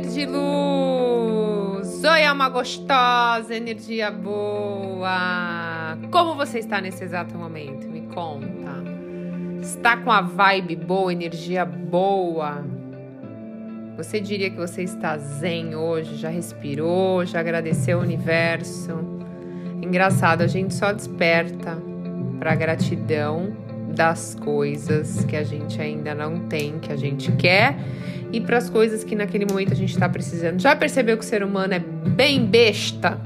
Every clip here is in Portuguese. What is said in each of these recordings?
de luz! Oi, alma gostosa, energia boa! Como você está nesse exato momento? Me conta. Está com a vibe boa, energia boa? Você diria que você está zen hoje? Já respirou? Já agradeceu o universo? Engraçado, a gente só desperta para gratidão das coisas que a gente ainda não tem, que a gente quer, e para as coisas que naquele momento a gente está precisando. Já percebeu que o ser humano é bem besta?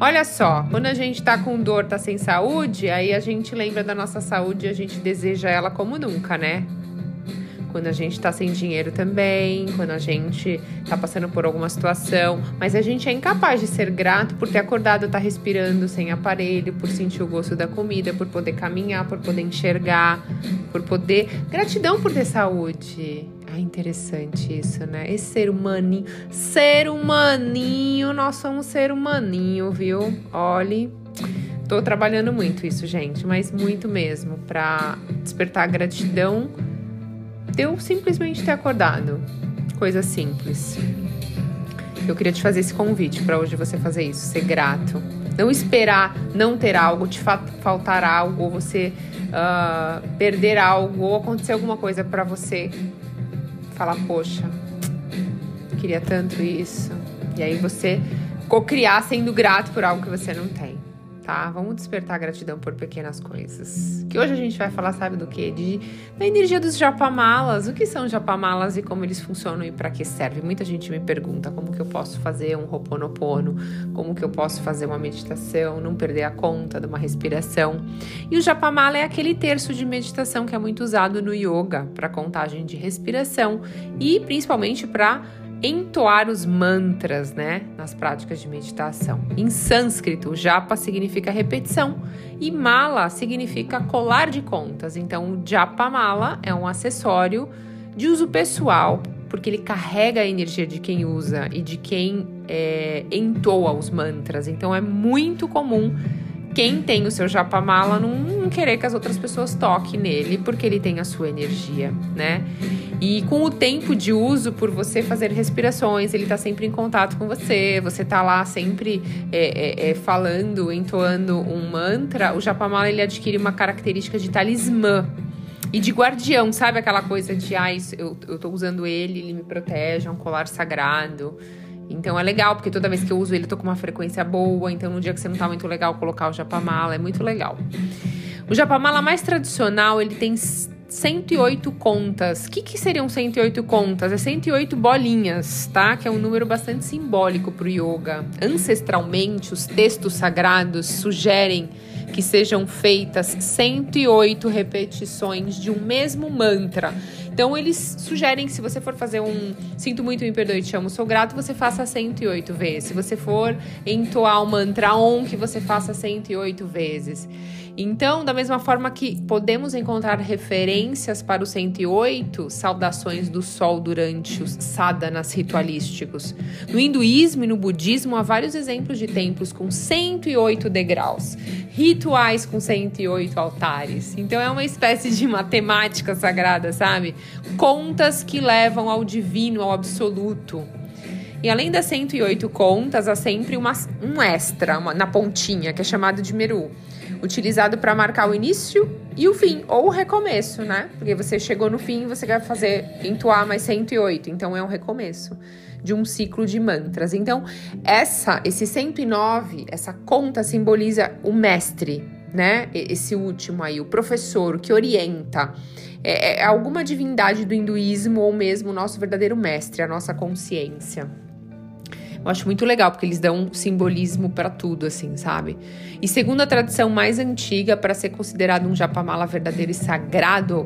Olha só, quando a gente tá com dor, tá sem saúde, aí a gente lembra da nossa saúde e a gente deseja ela como nunca, né? Quando a gente está sem dinheiro também, quando a gente está passando por alguma situação, mas a gente é incapaz de ser grato por ter acordado, tá respirando sem aparelho, por sentir o gosto da comida, por poder caminhar, por poder enxergar, por poder. Gratidão por ter saúde. Ah, interessante isso, né? Esse ser humaninho. Ser humaninho, nós somos ser humaninho, viu? Olhe. Tô trabalhando muito isso, gente, mas muito mesmo, para despertar gratidão de eu simplesmente ter acordado. Coisa simples. Eu queria te fazer esse convite para hoje você fazer isso, ser grato. Não esperar não ter algo, te fa faltar algo, ou você uh, perder algo, ou acontecer alguma coisa para você falar, poxa, queria tanto isso. E aí você co-criar sendo grato por algo que você não tem tá? Vamos despertar gratidão por pequenas coisas. Que hoje a gente vai falar, sabe do que? De da energia dos japamalas. O que são japamalas e como eles funcionam e para que servem? Muita gente me pergunta como que eu posso fazer um ho'oponopono, como que eu posso fazer uma meditação, não perder a conta de uma respiração. E o japamala é aquele terço de meditação que é muito usado no yoga para contagem de respiração e principalmente para entoar os mantras, né, nas práticas de meditação. Em sânscrito, japa significa repetição e mala significa colar de contas. Então, o japa mala é um acessório de uso pessoal, porque ele carrega a energia de quem usa e de quem é, entoa os mantras. Então, é muito comum quem tem o seu japamala não, querer que as outras pessoas toquem nele, porque ele tem a sua energia, né? E com o tempo de uso, por você fazer respirações, ele tá sempre em contato com você, você tá lá sempre é, é, é, falando, entoando um mantra, o japamala ele adquire uma característica de talismã. E de guardião, sabe aquela coisa de, ah, eu, eu tô usando ele, ele me protege, é um colar sagrado. Então é legal, porque toda vez que eu uso ele, eu tô com uma frequência boa. Então, no dia que você não tá muito legal, colocar o japamala é muito legal. O japamala mais tradicional, ele tem 108 contas. O que, que seriam 108 contas? É 108 bolinhas, tá? Que é um número bastante simbólico pro yoga. Ancestralmente, os textos sagrados sugerem que sejam feitas 108 repetições de um mesmo mantra. Então, eles sugerem que se você for fazer um Sinto muito, me perdoe, te amo, sou grato, você faça 108 vezes. Se você for entoar o mantra OM, que você faça 108 vezes. Então, da mesma forma que podemos encontrar referências para o 108, saudações do sol durante os sadhanas ritualísticos. No hinduísmo e no budismo há vários exemplos de templos com 108 degraus, rituais com 108 altares. Então é uma espécie de matemática sagrada, sabe? Contas que levam ao divino, ao absoluto. E além das 108 contas, há sempre uma, um extra uma, na pontinha, que é chamado de meru utilizado para marcar o início e o fim, ou o recomeço, né? Porque você chegou no fim e você quer fazer entoar mais 108, então é um recomeço de um ciclo de mantras. Então, essa esse 109, essa conta simboliza o mestre, né? Esse último aí, o professor, que orienta. É, é alguma divindade do hinduísmo ou mesmo o nosso verdadeiro mestre, a nossa consciência. Eu acho muito legal, porque eles dão um simbolismo para tudo, assim, sabe? E segundo a tradição mais antiga, para ser considerado um japamala verdadeiro e sagrado,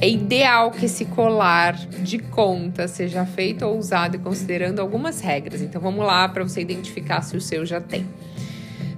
é ideal que esse colar de conta seja feito ou usado considerando algumas regras. Então vamos lá para você identificar se o seu já tem.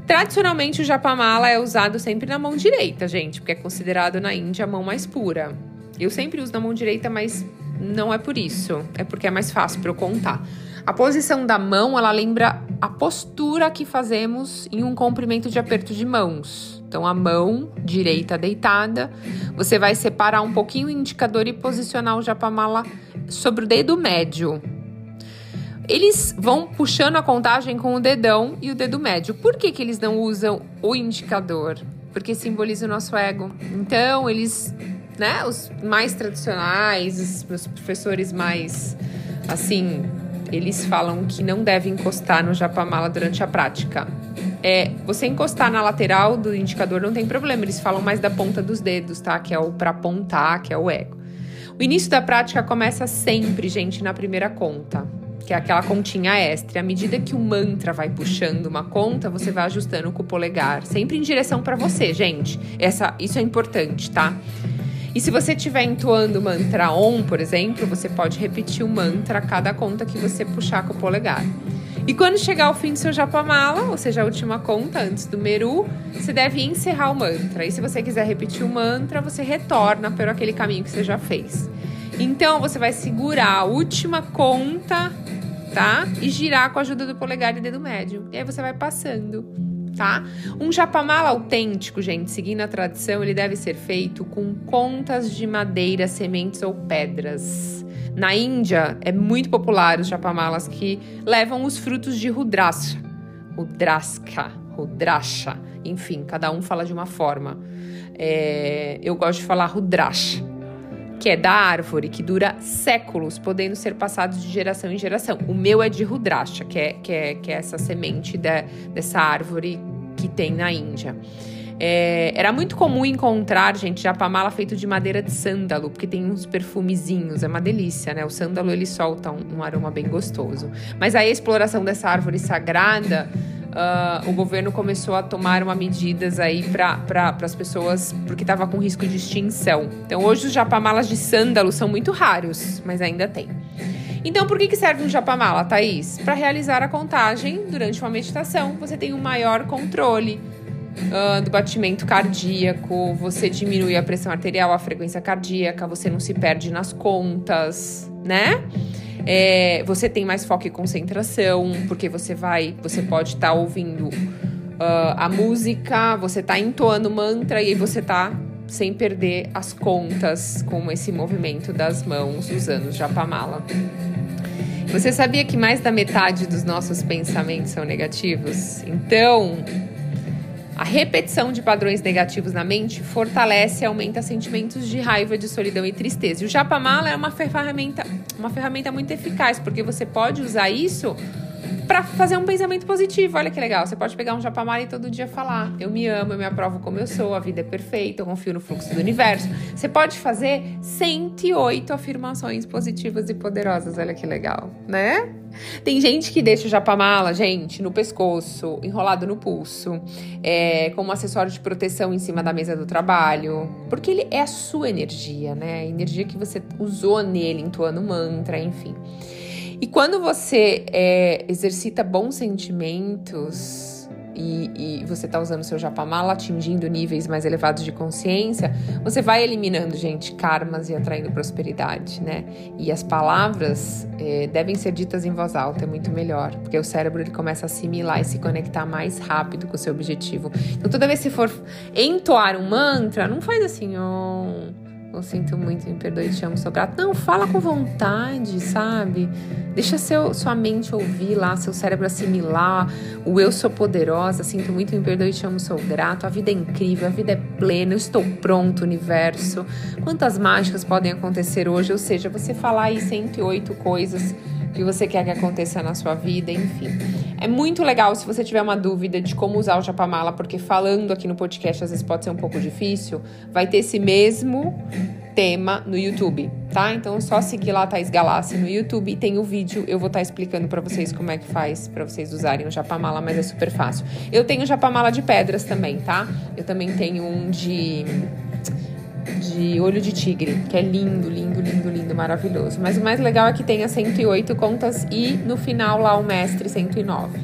Tradicionalmente, o japamala é usado sempre na mão direita, gente, porque é considerado na Índia a mão mais pura. Eu sempre uso na mão direita, mas não é por isso. É porque é mais fácil para eu contar. A posição da mão, ela lembra a postura que fazemos em um comprimento de aperto de mãos. Então, a mão direita deitada, você vai separar um pouquinho o indicador e posicionar o japamala sobre o dedo médio. eles vão puxando a contagem com o dedão e o dedo médio. Por que, que eles não usam o indicador? Porque simboliza o nosso ego. Então, eles, né, os mais tradicionais, os professores mais, assim, eles falam que não deve encostar no japamala durante a prática. É, você encostar na lateral do indicador não tem problema, eles falam mais da ponta dos dedos, tá? Que é o para apontar, que é o ego. O início da prática começa sempre, gente, na primeira conta que é aquela continha extra. À medida que o mantra vai puxando uma conta, você vai ajustando com o polegar, sempre em direção para você, gente. Essa, isso é importante, tá? E se você estiver entoando mantra OM, por exemplo, você pode repetir o mantra a cada conta que você puxar com o polegar. E quando chegar ao fim do seu japamala, ou seja, a última conta antes do meru, você deve encerrar o mantra. E se você quiser repetir o mantra, você retorna por aquele caminho que você já fez. Então você vai segurar a última conta tá? E girar com a ajuda do polegar e dedo médio. E aí você vai passando, tá? Um japamala autêntico, gente, seguindo a tradição, ele deve ser feito com contas de madeira, sementes ou pedras. Na Índia, é muito popular os japamalas que levam os frutos de Rudrasha. Rudraska, Rudrasha. Enfim, cada um fala de uma forma. É, eu gosto de falar Rudrasha que é da árvore, que dura séculos, podendo ser passados de geração em geração. O meu é de Rudrasha, que é, que é, que é essa semente de, dessa árvore que tem na Índia. É, era muito comum encontrar, gente, japamala feito de madeira de sândalo, porque tem uns perfumezinhos, é uma delícia, né? O sândalo ele solta um, um aroma bem gostoso. Mas aí a exploração dessa árvore sagrada uh, o governo começou a tomar uma medidas aí para pra, as pessoas, porque estava com risco de extinção. Então, hoje os japamalas de sândalo são muito raros, mas ainda tem. Então, por que, que serve um japamala, Thaís? Para realizar a contagem durante uma meditação, você tem um maior controle uh, do batimento cardíaco, você diminui a pressão arterial, a frequência cardíaca, você não se perde nas contas, né? É, você tem mais foco e concentração, porque você vai, você pode estar tá ouvindo uh, a música, você está entoando mantra e aí você está sem perder as contas com esse movimento das mãos usando o japamala. Você sabia que mais da metade dos nossos pensamentos são negativos? Então, a repetição de padrões negativos na mente fortalece e aumenta sentimentos de raiva, de solidão e tristeza. E o Japamala é uma ferramenta, uma ferramenta muito eficaz, porque você pode usar isso para fazer um pensamento positivo. Olha que legal. Você pode pegar um japamara e todo dia falar: Eu me amo, eu me aprovo como eu sou, a vida é perfeita, eu confio no fluxo do universo. Você pode fazer 108 afirmações positivas e poderosas. Olha que legal, né? Tem gente que deixa o japamala, gente, no pescoço, enrolado no pulso, é, como acessório de proteção em cima da mesa do trabalho, porque ele é a sua energia, né? A energia que você usou nele, entoando mantra, enfim. E quando você é, exercita bons sentimentos e, e você está usando seu japamala, atingindo níveis mais elevados de consciência, você vai eliminando, gente, karmas e atraindo prosperidade, né? E as palavras é, devem ser ditas em voz alta, é muito melhor, porque o cérebro ele começa a assimilar e se conectar mais rápido com o seu objetivo. Então, toda vez que for entoar um mantra, não faz assim, oh eu sinto muito, me perdoe, te amo, sou grato. Não, fala com vontade, sabe? Deixa seu, sua mente ouvir lá, seu cérebro assimilar o eu sou poderosa, sinto muito, me perdoe, te amo, sou grato. A vida é incrível, a vida é plena, eu estou pronto, universo. Quantas mágicas podem acontecer hoje? Ou seja, você falar aí 108 coisas que você quer que aconteça na sua vida, enfim. É muito legal se você tiver uma dúvida de como usar o Japamala, porque falando aqui no podcast às vezes pode ser um pouco difícil, vai ter esse mesmo tema no YouTube, tá? Então é só seguir lá Thais Galassi no YouTube e tem o vídeo, eu vou estar tá explicando para vocês como é que faz para vocês usarem o Japamala, mas é super fácil. Eu tenho Japamala de pedras também, tá? Eu também tenho um de de olho de tigre, que é lindo, lindo, lindo, lindo, maravilhoso. Mas o mais legal é que as 108 contas e no final lá o mestre 109.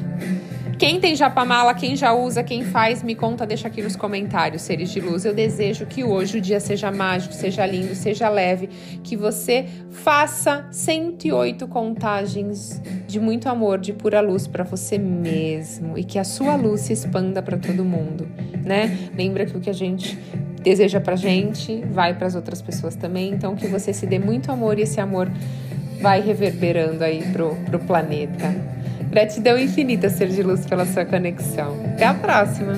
Quem tem japamala, quem já usa, quem faz, me conta, deixa aqui nos comentários, seres de luz. Eu desejo que hoje o dia seja mágico, seja lindo, seja leve, que você faça 108 contagens de muito amor, de pura luz para você mesmo e que a sua luz se expanda para todo mundo, né? Lembra que o que a gente deseja pra gente, vai para as outras pessoas também. Então que você se dê muito amor e esse amor vai reverberando aí pro, pro planeta. Gratidão infinita, ser de luz, pela sua conexão. Até a próxima!